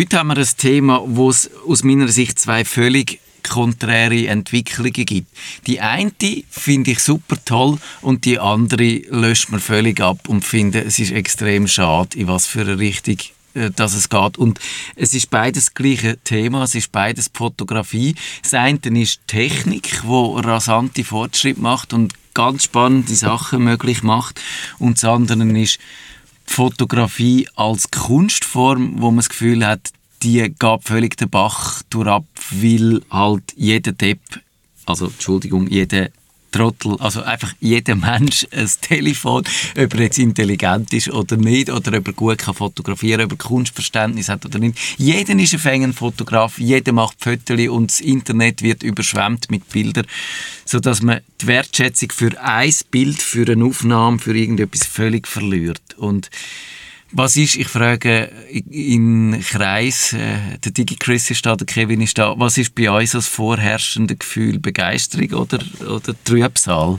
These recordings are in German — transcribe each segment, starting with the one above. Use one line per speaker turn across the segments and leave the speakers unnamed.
Heute haben wir ein Thema, wo es aus meiner Sicht zwei völlig konträre Entwicklungen gibt. Die eine finde ich super toll und die andere löscht man völlig ab und finde, es ist extrem schade, in was für eine Richtung äh, dass es geht. Und es ist beides das gleiche Thema, es ist beides Fotografie. Das eine ist Technik, wo rasante Fortschritte macht und ganz spannende Sachen möglich macht. Und das andere ist Fotografie als Kunstform, wo man das Gefühl hat, die geht völlig den Bach durchab, weil halt jeder Depp, also Entschuldigung, jeder Trottel, also einfach jeder Mensch ein Telefon, ob er jetzt intelligent ist oder nicht, oder ob er gut kann fotografieren, ob er Kunstverständnis hat oder nicht. Jeder ist ein fängender Fotograf, jeder macht Fotos und das Internet wird überschwemmt mit Bildern, sodass man die Wertschätzung für ein Bild, für eine Aufnahme, für irgendetwas völlig verliert. Und was ist, ich frage in Kreis, äh, der Digi-Chris ist da, der Kevin ist da, was ist bei uns das vorherrschende Gefühl? Begeisterung oder, oder Trübsal?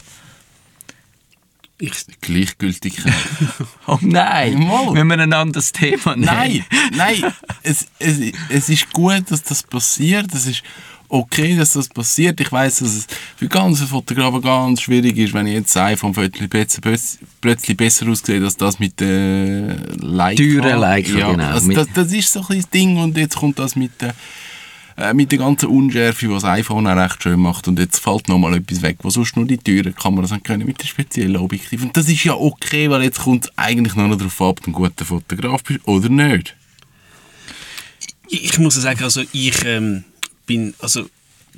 Ich, Gleichgültigkeit.
oh nein, Mal. wir müssen ein anderes Thema nehmen.
Nein, nein, es, es, es ist gut, dass das passiert, es ist okay, dass das passiert. Ich weiß, dass es für ganze Fotografen ganz schwierig ist, wenn ich jetzt sage, vom plötzlich besser aussieht, als das mit der
Leica. Teure Leica,
ja, genau. Also das, das, ist so ein das Ding und jetzt kommt das mit der äh, mit der ganzen Unschärfe, was das iPhone auch recht schön macht. Und jetzt fällt noch mal etwas weg, was sonst nur die teuren Kameras haben können mit dem speziellen Objektiv. Und das ist ja okay, weil jetzt kommt es eigentlich nur noch darauf ab, ob du ein guter Fotograf bist oder nicht.
Ich muss sagen, also ich ähm, bin, also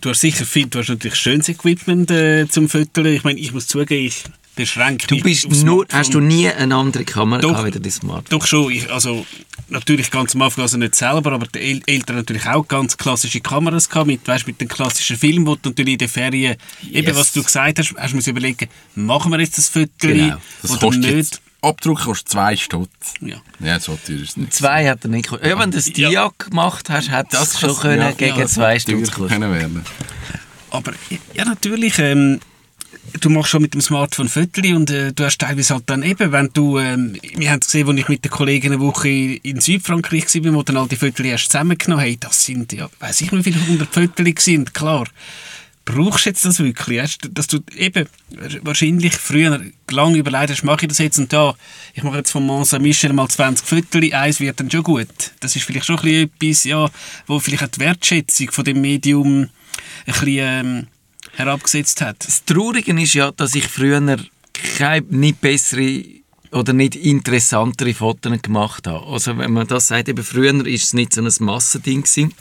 du hast sicher viel, du hast natürlich schönes Equipment äh, zum Fotografieren. Ich meine, ich muss zugeben, ich beschränke
Du bist nur, hast du nie eine andere Kamera
doch,
gehabt, wie dein Smartphone?
Doch schon, ich, also natürlich ganz am Anfang also nicht selber, aber die El Eltern natürlich auch ganz klassische Kameras gehabt, mit, weißt, mit den klassischen Filmen, wo du natürlich in den Ferien, yes. eben was du gesagt hast, hast du überlegen, machen wir jetzt das Foto genau.
oder nicht? Jetzt Abdruck kostet zwei Stutz.
Ja.
Ja, so teuer ist es nicht.
Zwei hat er nicht gekostet. Ja, wenn du das ja. gemacht hast, hätte es schon können ja, gegen ja, zwei Stutz
können werden.
Aber ja, natürlich, ähm, du machst schon mit dem Smartphone Fotos und äh, du hast teilweise halt dann eben, wenn du, ähm, wir haben gesehen, als ich mit den Kollegen eine Woche in Südfrankreich war, wo dann all die Fotos erst zusammengenommen haben, das sind ja, weiß ich nicht, wie viele hundert Fotos sind, klar brauchst du jetzt das wirklich? Dass du eben wahrscheinlich früher lange überlegt hast, mache ich das jetzt und da, ich mache jetzt von Mont Saint-Michel mal 20 Fotos, eins wird dann schon gut. Das ist vielleicht schon etwas, ja, wo vielleicht auch die Wertschätzung von dem Medium ein bisschen ähm, herabgesetzt hat.
Das Traurige ist ja, dass ich früher keine, nicht bessere oder nicht interessantere Fotos gemacht habe. Also wenn man das sagt, eben früher war es nicht so ein Massending gewesen.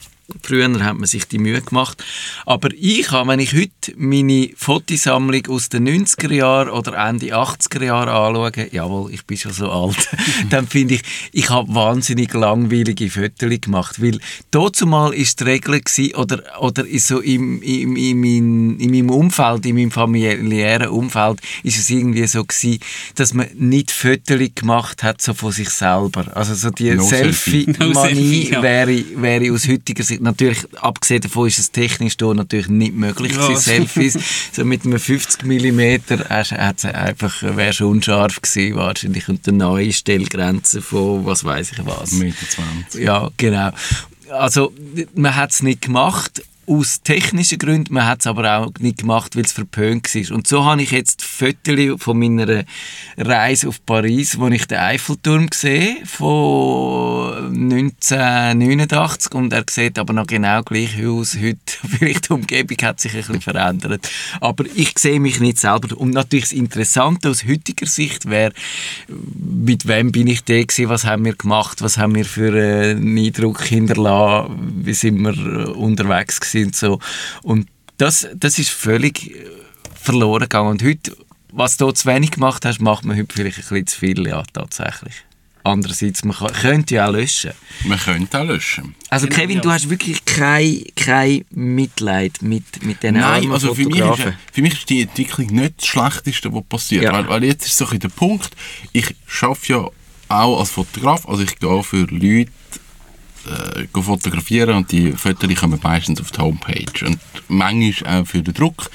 Früher hat man sich die Mühe gemacht. Aber ich habe, wenn ich heute meine Fotosammlung aus den 90er Jahren oder Ende 80er Jahren anschaue, jawohl, ich bin schon so alt, dann finde ich, ich habe wahnsinnig langweilige Fotos gemacht. Weil dazu mal ist die Regel gewesen, oder, oder so im, im, im, in, in meinem Umfeld, in meinem familiären Umfeld, ist es irgendwie so gewesen, dass man nicht Fotos gemacht hat so von sich selber. Also so die no Selfie-Manie no wäre, wäre aus heutiger Sicht natürlich, abgesehen davon ist es technisch hier natürlich nicht möglich ja. Selfies. so mit einem 50 mm einfach, wäre schon unscharf gewesen wahrscheinlich und eine neue Stellgrenze von was weiß ich was.
Meter 20.
Ja, genau. Also man hat es nicht gemacht aus technischen Gründen, man hat es aber auch nicht gemacht, weil es verpönt war. Und so habe ich jetzt Fotos von meiner Reise auf Paris, wo ich den Eiffelturm sehe, von 1989 und er sieht aber noch genau gleich aus heute. Vielleicht die Umgebung hat sich ein bisschen verändert. Aber ich sehe mich nicht selber. Und natürlich das Interessante aus heutiger Sicht wäre, mit wem bin ich da gewesen, was haben wir gemacht, was haben wir für einen Eindruck hinterlassen, wie sind wir unterwegs gewesen sind. So. Und das, das ist völlig äh, verloren gegangen. Und heute, was du zu wenig gemacht hast, macht man heute vielleicht ein bisschen zu viel, ja, tatsächlich. Andererseits, man kann, könnte ja auch löschen.
Man könnte auch löschen.
Also genau, Kevin, ja. du hast wirklich kein, kein Mitleid mit, mit diesen
Nein, also für mich, ist, für mich ist die Entwicklung nicht das Schlechteste, was passiert. Ja. Weil, weil jetzt ist so der Punkt, ich arbeite ja auch als Fotograf, also ich gehe für Leute äh, fotografieren und die Fotos kommen meistens auf die Homepage und manchmal auch für den Druck.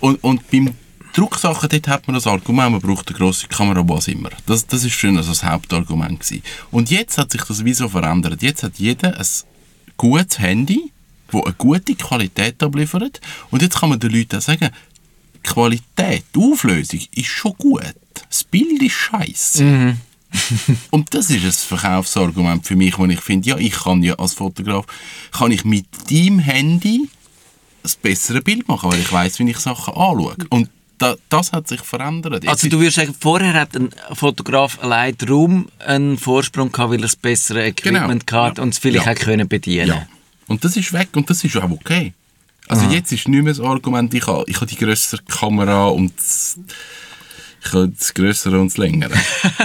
Und, und beim Drucksachen, dort hat man das Argument, man braucht eine grosse Kamera, was immer. Das, das ist früher also das Hauptargument gewesen. Und jetzt hat sich das wie so verändert. Jetzt hat jeder ein gutes Handy, das eine gute Qualität abliefert. Und jetzt kann man den Leuten auch sagen, die Qualität, die Auflösung ist schon gut. Das Bild ist scheiße. Und das ist ein Verkaufsargument für mich, wo ich finde, ja, ich kann ja als Fotograf, kann ich mit deinem Handy ein besseres Bild machen, weil ich weiß, wie ich Sachen anschaue. Und da, das hat sich verändert. Jetzt
Also du würdest sagen, vorher hat ein Fotograf allein darum einen Vorsprung gehabt, weil er das bessere Equipment
Genau.
hatte und es vielleicht
Ja.
auch können bedienen
Ja. Und das ist weg und das ist auch okay. Also jetzt ist nicht mehr das Argument, ich habe, ich habe die grössere Kamera und das, habe das Größere und das Längere.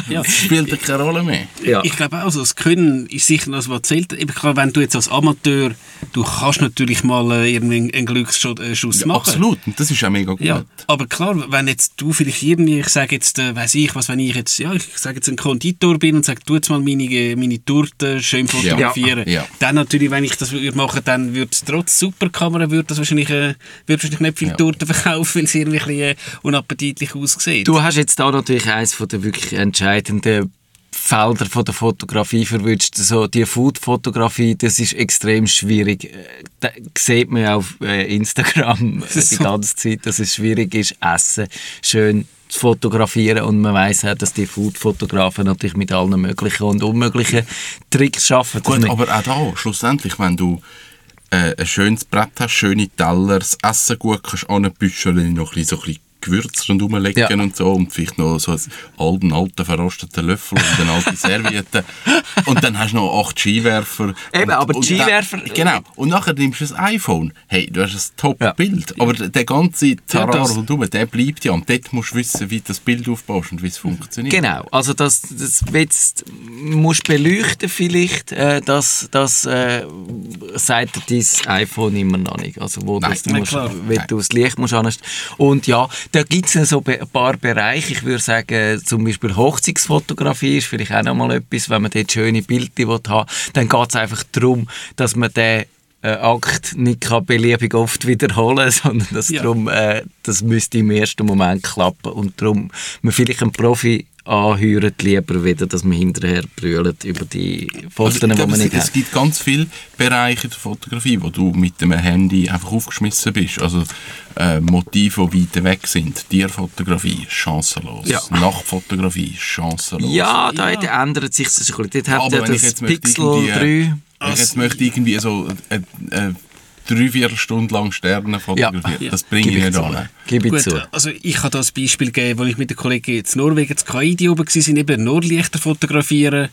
Ja.
Das spielt ja keine Rolle mehr.
Ja.
Ich glaube auch, also das Können ist sicher das, was zählt. Eben klar, wenn du jetzt als Amateur, du kannst natürlich mal äh, irgendwie einen Glücksschuss äh,
Ja,
machen.
absolut. Und das ist auch mega gut.
Ja, aber klar, wenn jetzt du vielleicht irgendwie, ich sage jetzt, äh, weiß ich was, wenn ich jetzt, ja, ich sage jetzt ein Konditor bin und sage, tu jetzt mal meine, meine Torte schön fotografieren,
Ja, ja.
dann natürlich, wenn ich das würde machen, dann würde es trotz Superkamera, würde das wahrscheinlich, äh, würde wahrscheinlich nicht viele
Ja.
Torten verkaufen, weil es irgendwie ein bisschen, unappetitlich aussieht.
Du hast jetzt da natürlich eines der wirklich entscheidenden Felder von der Fotografie verwünscht. So die Food-Fotografie, das ist extrem schwierig. Äh, Da sieht man ja auf äh, Instagram äh, die ganze Zeit, dass es schwierig ist, Essen schön zu fotografieren und man weiß auch, dass die Food-Fotografen natürlich mit allen möglichen und unmöglichen Tricks arbeiten.
Gut, aber auch da, schlussendlich, wenn du äh, ein schönes Brett hast, schöne Teller, das Essen gut kannst anbüscheln, noch ein bisschen, so ein bisschen Gewürze rundherum legen
Ja.
und so und vielleicht noch so einen alten, alten verrosteten Löffel und eine alte Serviette und dann hast du noch acht Skiwerfer.
Eben,
und,
aber
und
Skiwerfer-
Dann, genau. Und nachher nimmst du das iPhone. Hey, du hast ein
Ja.
Top-Bild. Aber der ganze Terror
das-
rundherum, der bleibt ja. Und dort musst du wissen, wie du das Bild aufbaust und wie es funktioniert.
Genau, also das, das jetzt musst du beleuchten vielleicht, äh, das, das äh, sagt dein iPhone immer noch nicht. Also wo
Nein,
das, du musst,
klar.
wenn
Nein.
du das Licht musst anstellen. Und ja, da gibt es so be- ein paar Bereiche, ich würde sagen, zum Beispiel Hochzeitsfotografie ist vielleicht auch noch mal etwas, wenn man dort schöne Bilder will haben. Dann geht es einfach darum, dass man den äh, Akt nicht kann beliebig oft wiederholen sondern dass
Ja.
darum, äh, das müsste im ersten Moment klappen. Und darum man vielleicht einen Profi anhören lieber wieder, dass man hinterher brüllt über die Fotos,
Also,
die man
es,
nicht
es
hat.
gibt ganz viele Bereiche der Fotografie, wo du mit dem Handy einfach aufgeschmissen bist. Also äh, Motive, die weit weg sind. Tierfotografie, chancenlos.
Ja.
Nachtfotografie, chancenlos.
Ja, da ändert sich das ein bisschen. Dort hat
Aber
ja
wenn ich
das
jetzt möchte
Pixel
irgendwie,
3...
Wenn ich jetzt möchte irgendwie so äh, äh, drei, vier Stunden lang Sterne fotografieren,
Ja.
das bringe ich nicht an.
Gebe ich zu.
also ich kann da ein Beispiel geben, wo ich mit den Kollegen in Norwegen zu KID oben waren, eben nur Lichter fotografieren.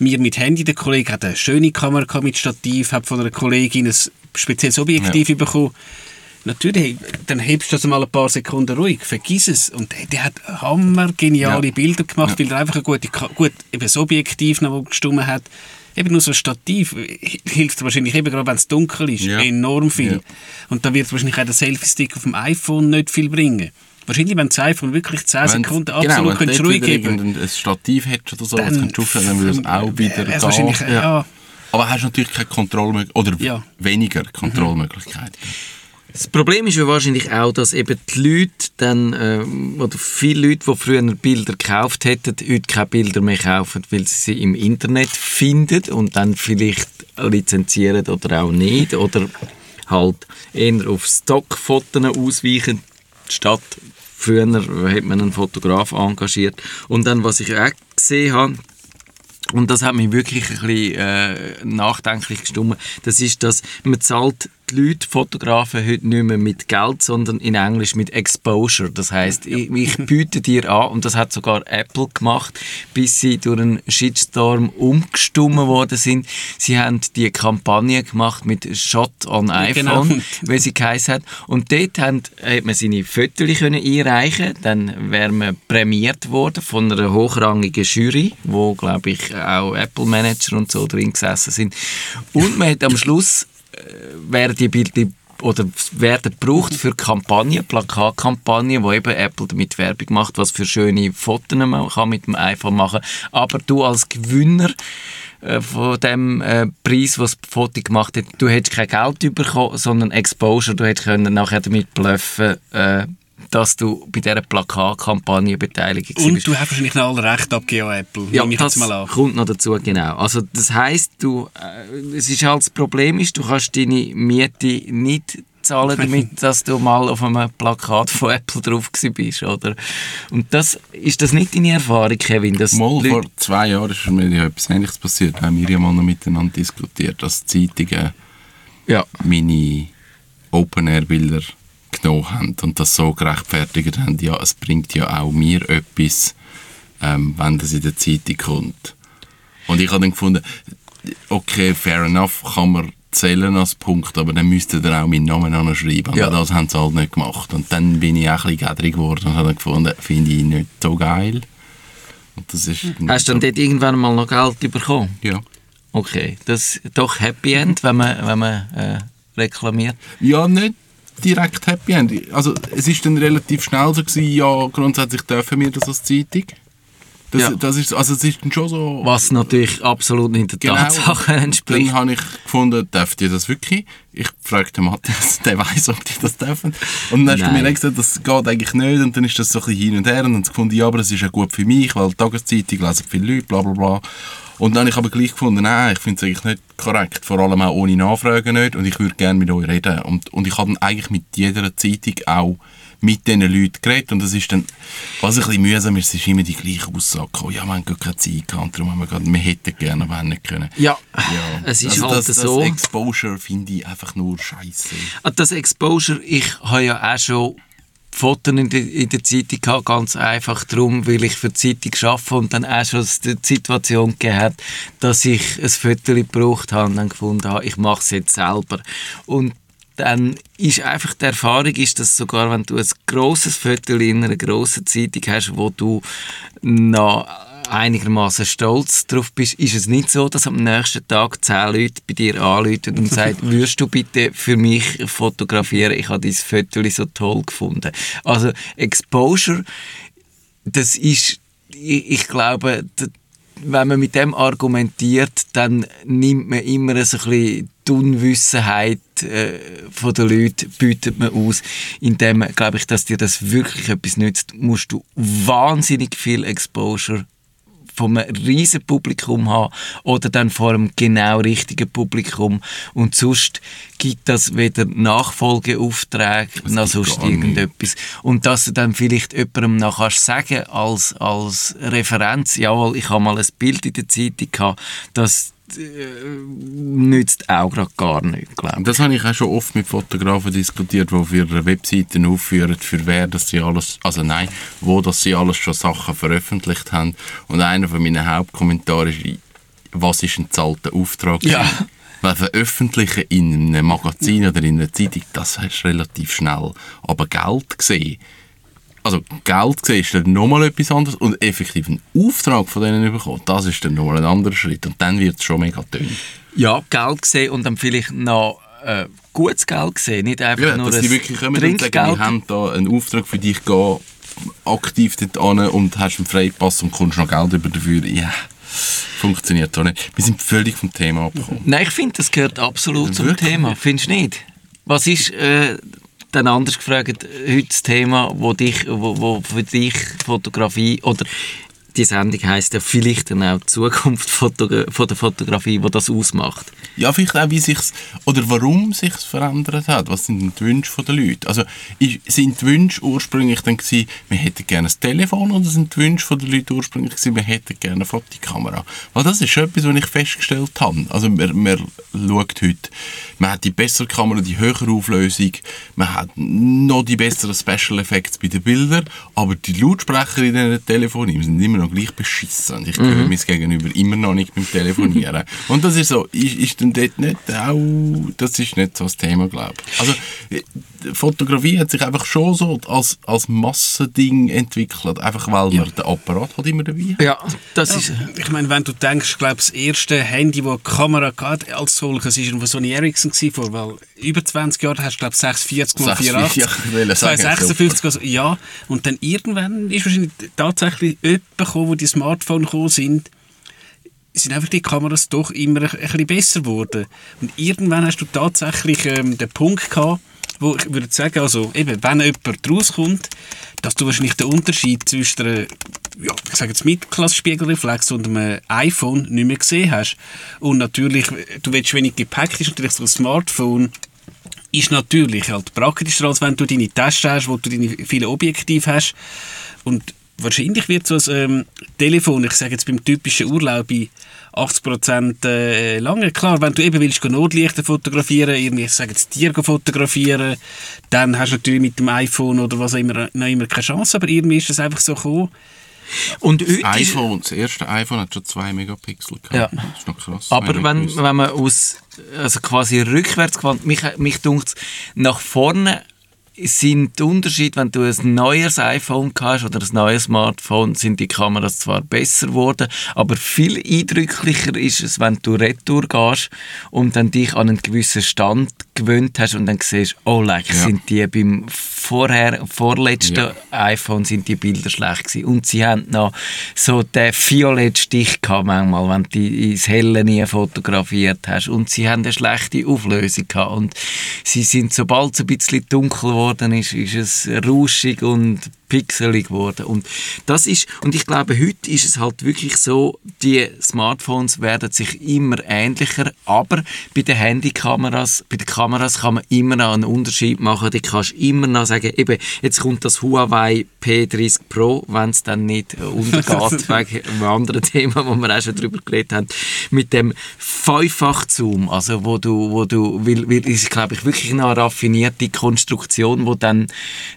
Wir mit Handy, der Kollege hat eine schöne Kamera mit Stativ, hat von einer Kollegin ein spezielles Objektiv bekommen. Natürlich, dann hebst du das mal ein paar Sekunden ruhig, vergiss es. Und der, der hat hammergeniale
Ja.
Bilder gemacht, weil er einfach ein gute, Ka- gut, eben das Objektiv noch gestummen hat. Eben nur so ein Stativ äh, hilft wahrscheinlich eben gerade, wenn es dunkel ist,
Ja.
enorm viel.
Ja.
Und da wird wahrscheinlich auch der Selfie-Stick auf dem iPhone nicht viel bringen. Wahrscheinlich, wenn das iPhone wirklich 10
Wenn-
Sekunden
genau,
absolut
du
ruhig geben
ein Stativ hättest oder so, das könntest du aufstellen, dann würde es auch wieder
wär's wahrscheinlich,
gehen.
ja.
Aber hast natürlich keine Kontrollmöglichkeit, oder
Ja.
weniger Kontrollmöglichkeiten.
Das Problem ist ja wahrscheinlich auch, dass eben die Leute dann, ähm, oder viele Leute, die früher Bilder gekauft hätten, heute keine Bilder mehr kaufen, weil sie sie im Internet finden und dann vielleicht lizenzieren oder auch nicht oder halt eher auf Stockfotos ausweichen, statt früher hat man einen Fotograf engagiert. Und dann, was ich auch gesehen habe, und das hat mich wirklich ein bisschen äh, nachdenklich gestimmt. Das ist, dass man zahlt die Leute, Fotografen, heute nicht mehr mit Geld, sondern in Englisch mit Exposure. Das heißt, ich, ich biete dir an, und das hat sogar Apple gemacht, bis sie durch einen Shitstorm umgestimmt worden sind. Sie haben die Kampagne gemacht mit Shot on iPhone,
genau.
wie sie geheißen hat. Und dort haben, hat man seine Fotos einreichen Dann wäre man prämiert worden von einer hochrangigen Jury, wo, glaube ich, auch Apple-Manager und so drin gesessen sind. Und man hat am Schluss, werden die Bilder oder werden gebraucht für Kampagnen, Plakatkampagnen, wo eben Apple damit Werbung macht, was für schöne Fotos man kann mit dem iPhone machen. Aber du als Gewinner äh, von dem äh, Preis, was Foto gemacht hat, du hättest kein Geld bekommen, sondern Exposure, du hättest nachher damit bluffen, äh, dass du bei dieser Plakatkampagne beteiligt
Und
bist.
du hast wahrscheinlich noch alle Recht abgegeben an Apple.
Ja,
ich
das
mal an.
kommt noch dazu, genau. Also das heisst, du, äh, es ist halt das Problem ist, du kannst deine Miete nicht zahlen damit, dass du mal auf einem Plakat von Apple drauf bist, oder? Und das, ist das nicht deine Erfahrung, Kevin? Dass
Mal vor zwei Jahren ist mir ja etwas Ähnliches passiert. Da haben wir ja mal noch miteinander diskutiert, dass die Zeitungen
ja.
meine Open-Air-Bilder genommen haben und das so gerechtfertigt haben, ja, es bringt ja auch mir etwas, ähm, wenn das in der Zeitung kommt. Und ich habe dann gefunden, okay, fair enough, kann man zählen als Punkt, aber dann müsste ihr auch meinen Namen anschreiben.
Ja.
Das haben sie halt nicht gemacht. Und dann bin ich auch ein bisschen gädrig geworden und habe dann gefunden, finde ich nicht so geil. Und das ist...
Hast du dann dort irgendwann mal noch Geld bekommen?
Ja.
Okay, das ist doch Happy End, wenn man, wenn man äh, reklamiert.
Ja, nicht direkt Happy End. Also es ist dann relativ schnell so gewesen, ja, grundsätzlich dürfen wir das als Zeitung. Das,
Ja.
das ist, also es ist schon so...
Was natürlich absolut nicht der
Genau.
Tatsache entspricht.
Dann habe ich gefunden, dürft ihr das wirklich? Ich fragte Matthias, der weiß, ob die das dürfen. Und dann hast du mir gesagt, das geht eigentlich nicht. Und dann ist das so ein bisschen hin und her. Und dann gefunden, ja, aber es ist ja gut für mich, weil die Tageszeitung lesen viele Leute, bla bla bla. Und dann habe ich aber gleich gefunden, nein, ich finde es eigentlich nicht korrekt. Vor allem auch ohne Nachfragen nicht. Und ich würde gerne mit euch reden. Und, und ich habe dann eigentlich mit jeder Zeitung auch mit diesen Leuten geredet. Und das ist dann, was ein bisschen mühsam ist, es ist immer die gleiche Aussage. gekommen. Ja, wir haben gar keine Zeit gehabt, darum haben wir gerade, wir hätten gerne, aber haben nicht können.
Ja,
Ja,
es ist
also
halt
das,
so.
Das Exposure finde ich einfach nur scheiße.
Ah, Das Exposure, ich habe ja auch schon Fotos in der, in der Zeitung gehabt, ganz einfach darum, weil ich für die Zeitung arbeite und dann auch schon die Situation gegeben hat, dass ich ein Foto gebraucht habe und dann gefunden habe, ich mache es jetzt selber. Und dann ist einfach die Erfahrung, ist, dass sogar wenn du ein grosses Foto in einer grossen Zeitung hast, wo du noch einigermaßen stolz drauf bist, ist es nicht so, dass am nächsten Tag zehn Leute bei dir anrufen und sagen, würdest du bitte für mich fotografieren? Ich habe dein Foto so toll gefunden. Also Exposure, das ist, ich, ich glaube, wenn man mit dem argumentiert, dann nimmt man immer so ein bisschen die Unwissenheit äh, von den Leuten, bietet man aus. Indem, glaube ich, dass dir das wirklich etwas nützt, musst du wahnsinnig viel Exposure von einem riesen Publikum haben oder dann vor einem genau richtigen Publikum. Und sonst gibt das weder Nachfolgeaufträge noch
gibt
sonst irgendetwas. Und dass du dann vielleicht jemandem noch kannst sagen als, als Referenz, jawohl, ich habe mal ein Bild in der Zeitung gehabt, das äh, nützt auch gerade gar nicht, glaube ich.
Das habe ich auch schon oft mit Fotografen diskutiert, die für ihre Webseiten aufführen, für wer das sie alles, also nein, wo das sie alles schon Sachen veröffentlicht haben. Und einer von meinen Hauptkommentaren ist, was ist ein zahlter Auftrag?
Ja.
Weil veröffentlichen in einem Magazin oder in einer Zeitung, das hast du relativ schnell. Aber Geld gesehen, also Geld gesehen ist dann nochmal etwas anderes und effektiv einen Auftrag von denen bekommen, das ist dann nochmal ein anderer Schritt und dann wird es schon mega dünn.
Ja, Geld gesehen und dann vielleicht noch äh, gutes Geld gesehen, nicht einfach
Ja,
nur
dass
ein
die wirklich kommen und sagen, wir haben da einen Auftrag für dich, geh aktiv dort an und hast einen Freipass und kommst noch Geld über dafür. Ja, funktioniert so nicht. Wir sind völlig vom Thema abgekommen.
Nein, ich finde, das gehört absolut zum
Wirklich?
Thema. Findest du nicht? Was ist, äh, dann anders gefragt, heute das Thema, wo, dich, wo, wo für dich Fotografie oder die Sendung heisst ja vielleicht dann auch die Zukunft von der Fotografie, wo das ausmacht.
Ja, vielleicht auch, wie sich's oder warum sich's verändert hat. Was sind die Wünsche der Leute? Also, sind die Wünsche ursprünglich dann gewesen, wir hätten gerne ein Telefon oder sind die Wünsche der Leute ursprünglich gewesen, wir hätten gerne eine Fotokamera? Weil das ist etwas, was ich festgestellt habe. Also, man, man schaut heute, man hat die bessere Kamera, die höhere Auflösung, man hat noch die besseren Special Effects bei den Bildern, aber die Lautsprecher in diesen Telefonen sind immer noch gleich beschissen. Und ich höre mein Gegenüber immer noch nicht beim Telefonieren. Und das ist so, ist, ist denn dort nicht auch, das ist nicht so das Thema, glaube ich. Also, äh, die Fotografie hat sich einfach schon so als, als Massending entwickelt, einfach weil man den Apparat halt immer dabei hat.
Ja, das ist...
Ich meine, wenn du denkst, ich glaube, das erste Handy, das eine Kamera hatte als solches, war von Sony Ericsson gewesen, vor, weil über 20 Jahre hast du, glaube ich, 640 mal
640,
84.
ja, ich wollte sagen,
256, also, ja. Und dann irgendwann ist wahrscheinlich tatsächlich jemand gekommen, wo die Smartphones gekommen sind, sind einfach die Kameras doch immer ein, bisschen besser geworden. Und irgendwann hast du tatsächlich ähm, den Punkt gehabt, wo ich würde sagen, also eben, wenn jemand rauskommt, dass du wahrscheinlich den Unterschied zwischen einer, ja, ich sage jetzt Mittelklasse-Spiegelreflex und einem iPhone nicht mehr gesehen hast. Und natürlich, du willst wenig Gepäck, ist natürlich so ein Smartphone ist natürlich halt praktischer, als wenn du deine Tasche hast, wo du deine vielen Objektive hast. Und wahrscheinlich wird so ein ähm, Telefon, ich sage jetzt beim typischen Urlaub, bei 80% äh, lange. Klar, wenn du eben willst Notlichter fotografieren, irgendwie, ich sage jetzt Tier fotografieren, dann hast du natürlich mit dem iPhone oder was auch immer noch immer keine Chance, aber irgendwie ist das einfach so gekommen.
Und
das, iPhone, das erste iPhone hat schon 2 Megapixel gehabt.
Ja.
Das ist noch krass.
Aber wenn, wenn man aus, also quasi rückwärts gewandt, mich, mich dunkt nach vorne sind die Unterschiede, wenn du ein neues iPhone hast oder ein neues Smartphone, sind die Kameras zwar besser geworden, aber viel eindrücklicher ist es, wenn du retour gehst und dann dich an einen gewissen Stand gewöhnt hast und dann siehst, oh, like, ja. sind die beim vorher, vorletzten ja. iPhone sind die Bilder schlecht gewesen. Und sie haben noch so den Violettstich gehabt manchmal, wenn du ins Helle nie fotografiert hast. Und sie haben eine schlechte Auflösung gehabt. Und sie sind, sobald es ein bisschen dunkel geworden ist, ist es rauschig und pixelig geworden. Und das ist, und ich glaube, heute ist es halt wirklich so, die Smartphones werden sich immer ähnlicher, aber bei den Handykameras, bei den Kameras kann man immer noch einen Unterschied machen. Die kannst immer noch sagen, eben, jetzt kommt das Huawei P30 Pro, wenn es dann nicht untergeht, wegen einem anderen Thema, wo wir auch schon drüber geredet haben, mit dem Fünffach-Zoom, also wo du, wo du, weil, weil ist, glaube ich, wirklich eine raffinierte Konstruktion, wo dann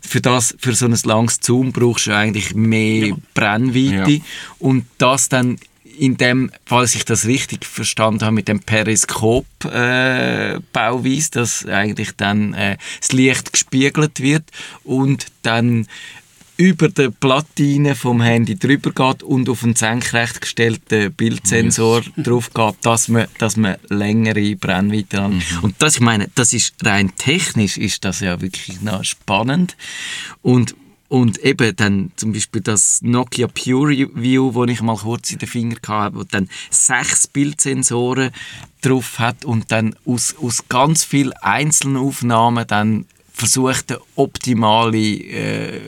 für das, für so ein langes Zoom brauchst du eigentlich mehr ja. Brennweite. Ja. Und das dann in dem, falls ich das richtig verstanden habe, mit dem Periskop-Bauweise, äh, dass eigentlich dann äh, das Licht gespiegelt wird und dann über die Platine vom Handy drüber geht und auf einen senkrecht gestellten Bildsensor yes. drauf geht, dass man, dass man längere Brennweite hat. Mhm. Und das, ich meine, das ist rein technisch ist das ja wirklich noch spannend und und eben dann zum Beispiel das Nokia Pure View, wo ich mal kurz in den Finger hatte, wo dann sechs Bildsensoren drauf hat und dann aus, aus ganz vielen einzelnen Aufnahmen dann versucht, optimale äh,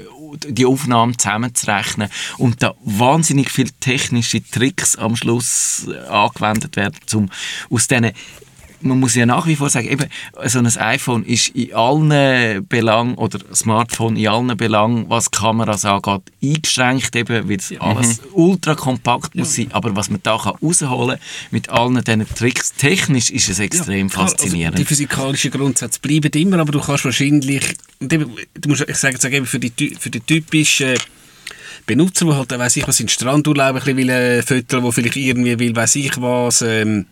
die Aufnahmen zusammenzurechnen und da wahnsinnig viele technische Tricks am Schluss äh, angewendet werden, um aus diesen man muss ja nach wie vor sagen, eben, so ein iPhone ist in allen Belangen, oder Smartphone in allen Belangen, was Kameras angeht, eingeschränkt, eben, weil es ja. alles mhm. ultra kompakt muss sein. Aber was man da kann rausholen mit allen diesen Tricks, technisch ist es extrem ja, faszinierend.
Also die physikalischen Grundsätze bleiben immer, aber du kannst wahrscheinlich, du musst, ich sage jetzt eben, für die, für die typischen Benutzer, die halt, weiss ich was, in Strandurlaub ein bisschen äh, füttern, wo vielleicht irgendwie will, weiss ich was, ähm,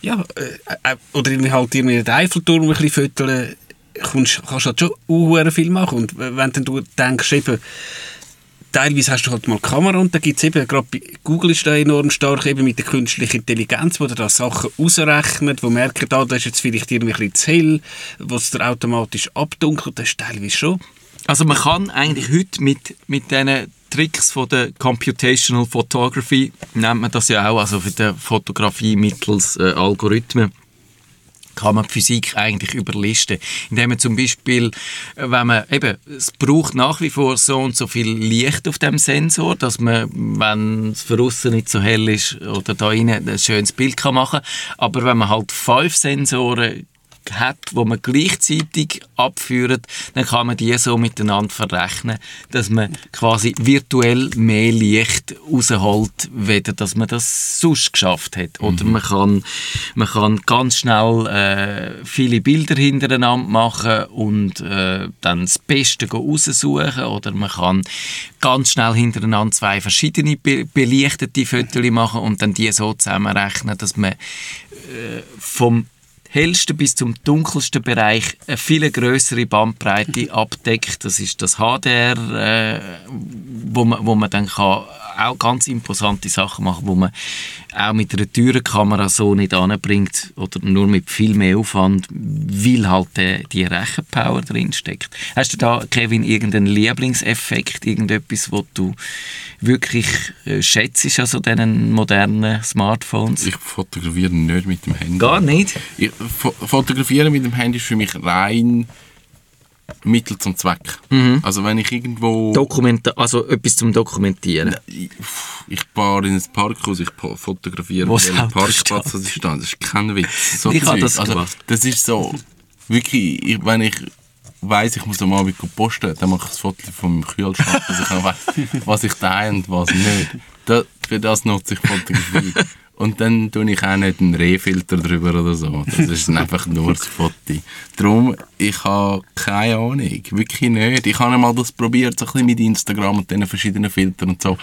ja, äh, äh, oder irgendwie halt irgendwie den Eiffelturm ein bisschen fütteln, kannst, kannst halt schon uh, viel machen. Und wenn dann du denkst, eben, teilweise hast du halt mal Kamera und da gibt es eben, gerade bei Google ist da enorm stark, eben mit der künstlichen Intelligenz, wo da Sachen ausrechnet, wo merkt, ah, da ist jetzt vielleicht irgendwie ein bisschen zu hell, was der automatisch abdunkelt, das ist teilweise schon.
Also man kann eigentlich heute mit, mit diesen Tricks von der Computational Photography, nennt man das ja auch, also für die Fotografie mittels äh, Algorithmen, kann man die Physik eigentlich überlisten. Indem man zum Beispiel, äh, wenn man eben, es braucht nach wie vor so und so viel Licht auf dem Sensor, dass man, wenn es für außen nicht so hell ist oder da innen ein schönes Bild kann machen. Aber wenn man halt fünf Sensoren hat, wo man gleichzeitig abführt, dann kann man die so miteinander verrechnen, dass man quasi virtuell mehr Licht rausholt, weder dass man das sonst geschafft hat. Oder mhm. man, kann, man kann ganz schnell äh, viele Bilder hintereinander machen und äh, dann das Beste raussuchen oder man kann ganz schnell hintereinander zwei verschiedene be belichtete Fotos machen und dann die so zusammenrechnen, dass man äh, vom hellsten bis zum dunkelsten Bereich eine viel größere Bandbreite abdeckt. Das ist das HDR, äh, wo, man, wo man dann kann auch ganz imposante Sachen machen, wo man auch mit einer teuren Kamera so nicht anbringt oder nur mit viel mehr Aufwand, weil halt die, die Rechenpower drin steckt. Hast du da, Kevin, irgendeinen Lieblingseffekt, irgendetwas, wo du wirklich äh, schätzt an so diesen modernen Smartphones?
Ich fotografiere nicht mit dem Handy.
Gar nicht?
Ich, fo fotografieren mit dem Handy ist für mich rein Mittel zum Zweck.
Mhm.
Also wenn ich irgendwo...
Dokumenta also etwas zum Dokumentieren.
ich, ich fahre in ein Parkhaus, ich fotografiere,
das
welchen
Auto
Parkplatz das ist. da. Das ist kein Witz. So
Ich habe das
also,
gemacht.
Das ist so, wirklich, ich, wenn ich weiss, ich muss am Abend posten, dann mache ich ein Foto von meinem Kühlschrank, dass ich weiss, was ich da und was nicht. Da, für das nutze ich Fotografie. Und dann tue ich auch nicht einen Rehfilter drüber oder so. Das ist einfach nur das Foto. Darum, ich habe keine Ahnung. Wirklich nicht. Ich habe einmal das probiert, so ein bisschen mit Instagram und diesen verschiedenen Filtern und so.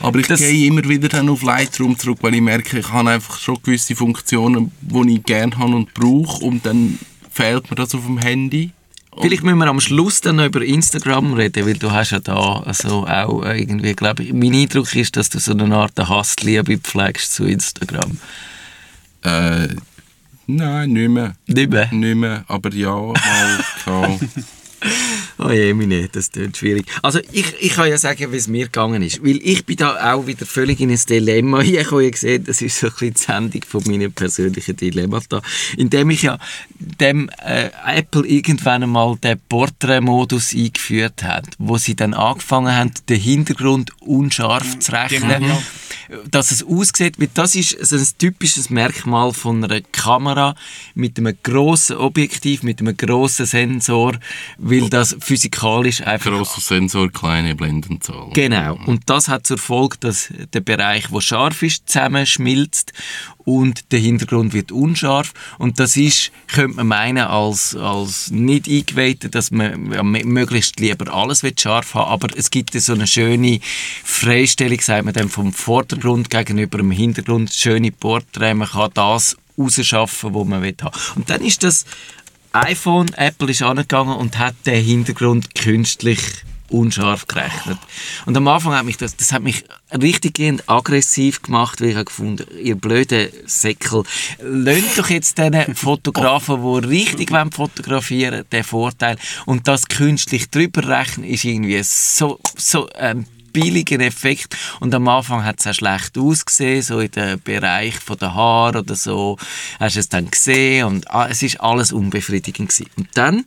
Aber ich
Das-
gehe immer wieder dann auf Lightroom zurück, weil ich merke, ich habe einfach schon gewisse Funktionen, die ich gerne habe und brauche und dann fehlt mir das auf dem Handy.
Vielleicht müssen wir am Schluss dann noch über Instagram reden, weil du hast ja da also auch irgendwie, glaube ich, mein Eindruck ist, dass du so eine Art Hassliebe pflegst zu Instagram.
Äh, nein, nicht mehr.
Nicht mehr?
Nicht mehr, aber ja, mal.
Oh je, meine, das klingt schwierig. Also ich, ich kann ja sagen, wie es mir gegangen ist. Weil ich bin da auch wieder völlig in ein Dilemma. Habe ja gesehen, das ist so ein bisschen die Sendung von meinen persönlichen Dilemmata. Indem ich ja dem äh, Apple irgendwann einmal den Porträtmodus eingeführt hat, wo sie dann angefangen haben, den Hintergrund unscharf zu rechnen.
Genau.
Dass es aussieht, weil das ist so ein typisches Merkmal von einer Kamera mit einem grossen Objektiv, mit einem grossen Sensor, weil das physikalisch einfach
Grosser Sensor, kleine Blendenzahl.
Genau. Und das hat zur Folge, dass der Bereich, wo scharf ist, zusammenschmilzt und der Hintergrund wird unscharf. Und das ist, könnte man meinen, als, als nicht eingeweihter, dass man ja, möglichst lieber alles will scharf haben Aber es gibt so eine schöne Freistellung, sagt man dann, vom Vordergrund gegenüber dem Hintergrund. Schöne Porträts. Man kann das rausschaffen, was man will haben. Und dann ist das iPhone, Apple ist angegangen und hat den Hintergrund künstlich unscharf gerechnet. Und am Anfang hat mich das, das hat mich richtig aggressiv gemacht, weil ich habe gefunden, ihr blöden Säckel, lönt doch jetzt diesen Fotografen, die richtig wollen fotografieren den Vorteil. Und das künstlich drüber rechnen ist irgendwie so, so ein billiger Effekt. Und am Anfang hat es auch schlecht ausgesehen, so in dem Bereich von der Haare oder so. Hast du es dann gesehen und ah, es ist alles unbefriedigend gewesen. Und dann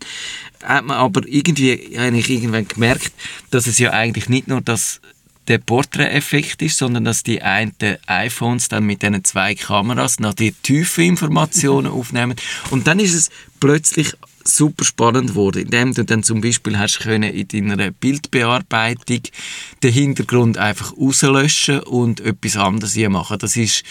hat man aber irgendwie eigentlich irgendwann gemerkt, dass es ja eigentlich nicht nur das der Porträteffekt ist, sondern dass die einen iPhones dann mit diesen zwei Kameras noch die tiefen Informationen aufnehmen. Und dann ist es plötzlich super spannend geworden, indem du dann zum Beispiel hast können in deiner Bildbearbeitung den Hintergrund einfach rauslöschen und etwas anderes hier machen. Das ist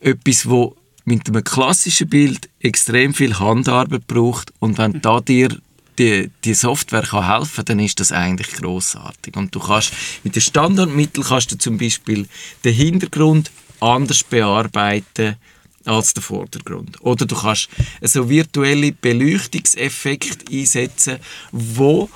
etwas, wo mit einem klassischen Bild extrem viel Handarbeit braucht und wenn da dir die, die Software kann helfen, dann ist das eigentlich großartig. Und du kannst mit den Standardmitteln kannst du zum Beispiel den Hintergrund anders bearbeiten als der Vordergrund. Oder du kannst so virtuelle Beleuchtungseffekte einsetzen, wo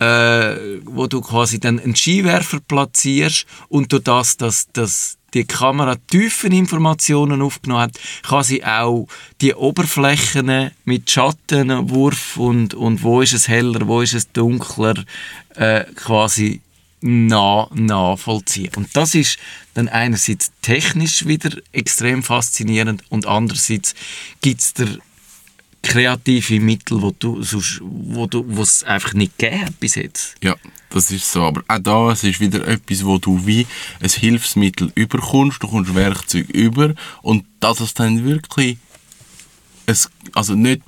äh, wo du quasi dann einen Skiwerfer platzierst und durch das, dass, dass die Kamera tiefen Informationen aufgenommen hat, kann sie auch die Oberflächen mit Schattenwurf und, und wo ist es heller, wo ist es dunkler, äh, quasi nachvollziehen. Und das ist dann einerseits technisch wieder extrem faszinierend und andererseits gibt es der kreative Mittel, wo du, sonst- wo du, wo einfach nicht gegeben hat bis jetzt.
Ja, das ist so. Aber auch da, es ist wieder etwas, wo du wie ein Hilfsmittel überkommst, du kommst Werkzeug über und dass es dann wirklich es, also nicht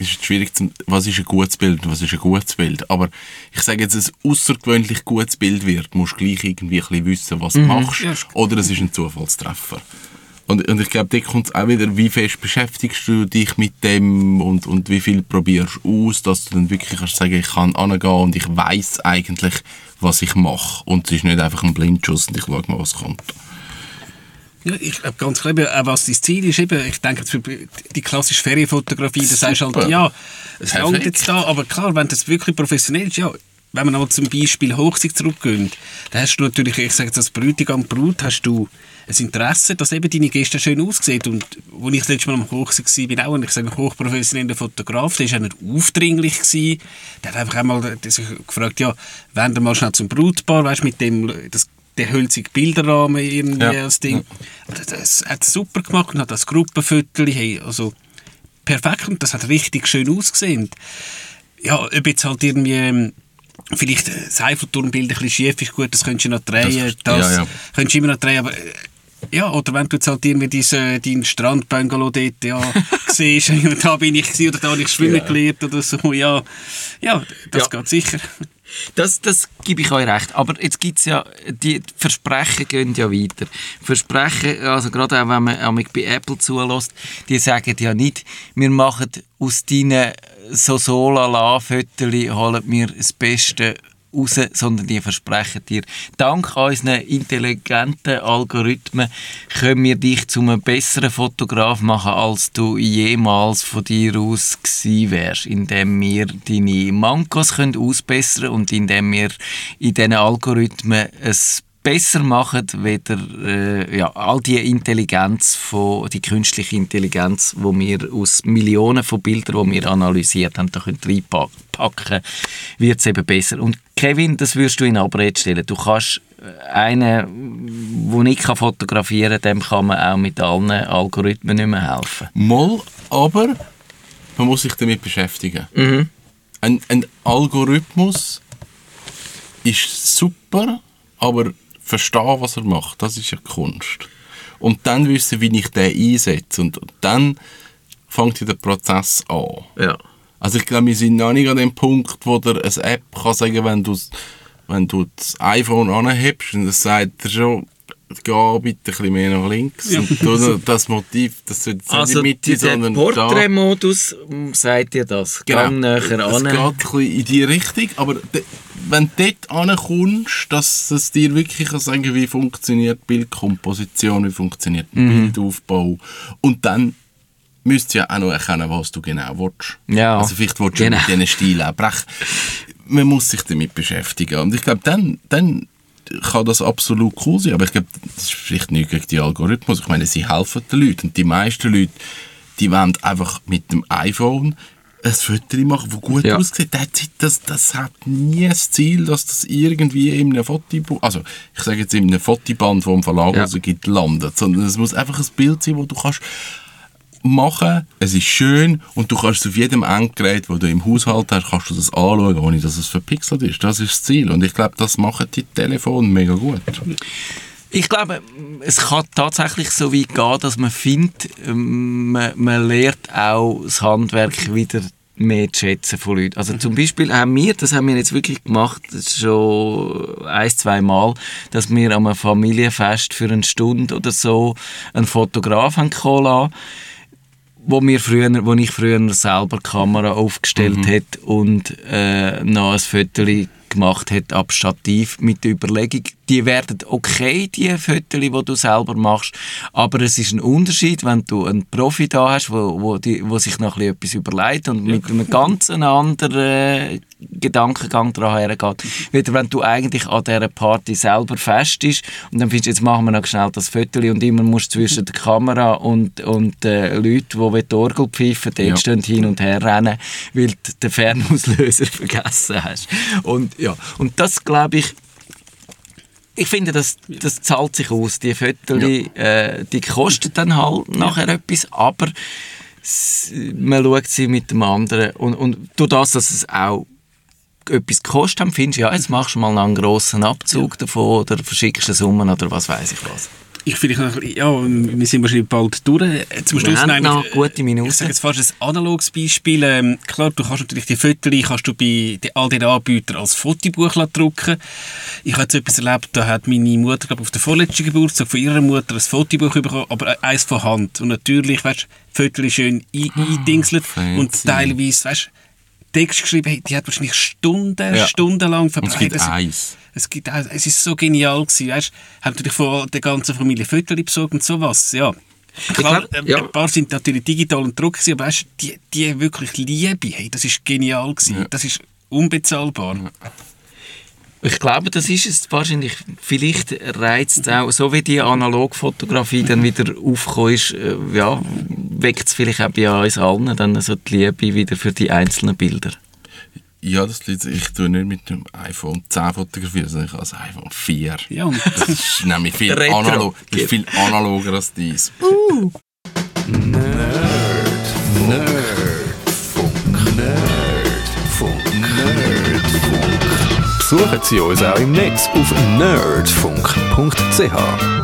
ist schwierig zu, was ist ein gutes Bild und was ist ein gutes Bild. Aber ich sage jetzt, ein außergewöhnlich gutes Bild wird, musst du gleich irgendwie ein bisschen wissen, was du machst.
Ist gut.
Oder es ist ein Zufallstreffer. Und, und ich glaube, da kommt es auch wieder, wie fest beschäftigst du dich mit dem und, und wie viel probierst du aus, dass du dann wirklich kannst sagen, ich kann angehen und ich weiß eigentlich, was ich mache. Und es ist nicht einfach ein Blindschuss und ich schaue mal, was kommt.
Ja, ich glaube ganz klar, eben, auch was dein Ziel ist, eben, ich denke jetzt für die klassische Ferienfotografie, das sagst
Super.
halt, ja, es langt jetzt da, aber klar, wenn das wirklich professionell ist, ja, wenn wir noch zum Beispiel Hochzeit zurückgehen, da hast du natürlich, ich sage jetzt als Bräutigam, Brut, hast du ein Interesse, dass eben deine Gäste schön aussehen. Und als ich das letzte Mal am Hochzeit war, bin auch, und ich sage, ein hochprofessioneller Fotograf, der war auch nicht aufdringlich. Gewesen. Der hat einfach einmal sich gefragt, ja, wenn mal schnell zum Brutpaar, weißt, mit dem, das, der hölzige Bilderrahmen irgendwie
Ja.
als Ding. Das, das hat es super gemacht und hat das Gruppenfoto, hey, also perfekt und das hat richtig schön ausgesehen. Ja, ob jetzt halt irgendwie ähm, vielleicht äh, das Eiffelturmbild ein bisschen schief ist, gut, das könntest du noch drehen, das,
Das- ja, ja.
könntest du immer noch drehen, aber äh, ja, oder wenn du jetzt halt irgendwie diesen, deinen Strandbungalow dort ja, siehst, da bin ich oder da habe ich schwimmen
Ja.
gelernt oder so, ja, ja das
Ja.
geht sicher.
Das, das gebe ich euch recht. Aber jetzt gibt es ja, die Versprechen gehen ja weiter. Versprechen, also gerade auch wenn man auch bei Apple zulässt, die sagen ja nicht, wir machen aus deinen so so lala Fötterli holen wir das Beste raus, sondern die versprechen dir, dank unseren intelligenten Algorithmen können wir dich zu einem besseren Fotograf machen, als du jemals von dir aus gewesen wärst, indem wir deine Mankos können ausbessern und indem wir in diesen Algorithmen es besser machen, weder äh, ja, all die Intelligenz, von, die künstliche Intelligenz, wo wir aus Millionen von Bildern, die wir analysiert haben, da können reinpacken, wird es eben besser. Und Kevin, das würdest du in Abrede stellen. Du kannst äh, einen, der nicht kann fotografieren kann, dem kann man auch mit allen Algorithmen nicht mehr helfen.
Mal, aber man muss sich damit beschäftigen. Ein, ein Algorithmus ist super, aber verstehen, was er macht, das ist ja Kunst. Und dann wissen, wie ich den einsetze. Und dann fängt der Prozess an.
Ja.
Also ich glaube, wir sind noch nicht an dem Punkt, wo der eine App kann sagen, wenn du wenn du das iPhone anhebst und es sagt dir schon, geh bitte ein bisschen mehr nach links. Und du, das Motiv, das soll jetzt
Also
nicht in die Mitte,
der
sondern.
Porträtmodus mm, sagt dir das. Gang näher
Es geht
an.
ein bisschen in die Richtung, aber wenn du dort ankommst, dass es dir wirklich kann sagen wie funktioniert Bildkomposition, wie funktioniert
Mhm.
Bildaufbau und dann müsst ihr ja auch noch erkennen, was du genau willst.
Ja,
Also vielleicht willst du
genau.
mit diesen Stilen auch brechen. Man muss sich damit beschäftigen und ich glaube, dann, dann kann das absolut cool sein, aber ich glaube, das ist vielleicht nicht gegen die Algorithmus. Ich meine, sie helfen den Leuten und die meisten Leute, die wollen einfach mit dem iPhone ein Foto machen, das gut
Ja.
aussieht. Das, das hat nie das Ziel, dass das irgendwie in einem Fotobuch, also ich sage jetzt in einem Fotoband, das im Verlag
Ja.
rausgibt, landet, sondern es muss einfach ein Bild sein, wo du kannst machen, es ist schön und du kannst auf jedem Endgerät, das du im Haushalt hast, kannst du das anschauen, ohne dass es verpixelt ist. Das ist das Ziel und ich glaube, das machen die Telefone mega gut.
Ich glaube, es kann tatsächlich so weit gehen, dass man findet, ähm, man, man lernt auch das Handwerk wieder mehr zu schätzen von Leuten. Also zum Beispiel haben wir, das haben wir jetzt wirklich gemacht, schon ein, zwei Mal, dass wir am Familienfest für eine Stunde oder so einen Fotograf haben kommen lassen, wo, wir früher, wo ich früher selber Kamera aufgestellt hat und äh, noch ein Foto gemacht hat ab Stativ mit der Überlegung, die werden okay, die Fotos, die du selber machst, aber es ist ein Unterschied, wenn du einen Profi da hast, wo, wo, die, wo sich noch ein bisschen etwas überlegt und mit einem ganz anderen äh, Gedankengang daran hergeht, wieder wenn du eigentlich an dieser Party selber fest bist und dann findest du, jetzt machen wir noch schnell das Foto und immer musst du zwischen der Kamera und, und äh, Leuten, die die Orgel pfeifen, dort
Ja.
stehen hin und her rennen, weil du den Fernauslöser vergessen hast. Und, ja, und das glaube ich, ich finde, das, das zahlt sich aus. Die Fotos, äh, die kosten dann halt nachher etwas, aber man schaut sie mit dem anderen und, und durch das, dass es auch etwas gekostet haben, findest du, ja, jetzt machst du mal einen grossen Abzug davon oder verschickst eine Summe oder was weiß ich was.
Ich vielleicht noch, ein bisschen- ja, wir sind wahrscheinlich bald durch. Zum
Wir
Schluss
haben
eigentlich,
noch
äh,
gute Minuten.
Ich sage jetzt fast ein analoges Beispiel. Ähm, klar, du kannst natürlich die Fotos kannst du bei den, all den Anbietern als Fotobuch drucken Ich habe jetzt etwas erlebt, da hat meine Mutter glaub, auf der vorletzten Geburtstag von ihrer Mutter ein Fotobuch bekommen, aber eins von Hand. Und natürlich, weißt du, Fotos schön ein- eingedingselt und
fancy.
teilweise, weißt du, Text geschrieben, hey, die hat wahrscheinlich Stunden,
Ja.
stundenlang
Und
verbracht.
es gibt eins.
es, gibt, es ist so genial gewesen, weißt? Haben natürlich von der ganzen Familie Fotos besorgt und sowas, ja. Klar,
glaub,
ähm,
ja.
ein paar sind natürlich digital und druck gewesen, aber weißt, die, die wirklich Liebe, hey, das ist genial gewesen.
Ja.
Das ist unbezahlbar.
Ich glaube, das ist es wahrscheinlich. Vielleicht reizt es auch, so wie die Analogfotografie dann wieder aufgekommen ist, äh, ja, weckt es vielleicht auch bei uns allen dann so die Liebe wieder für die einzelnen Bilder.
Ja, das liegt, ich tue nicht mit dem iPhone 10 fotografieren, sondern ich habe das iPhone 4.
Ja, und
Das ist nämlich viel, analog, das ist viel analoger als dies.
Besuchen Sie uns auch im Netz auf nerdfunk.ch.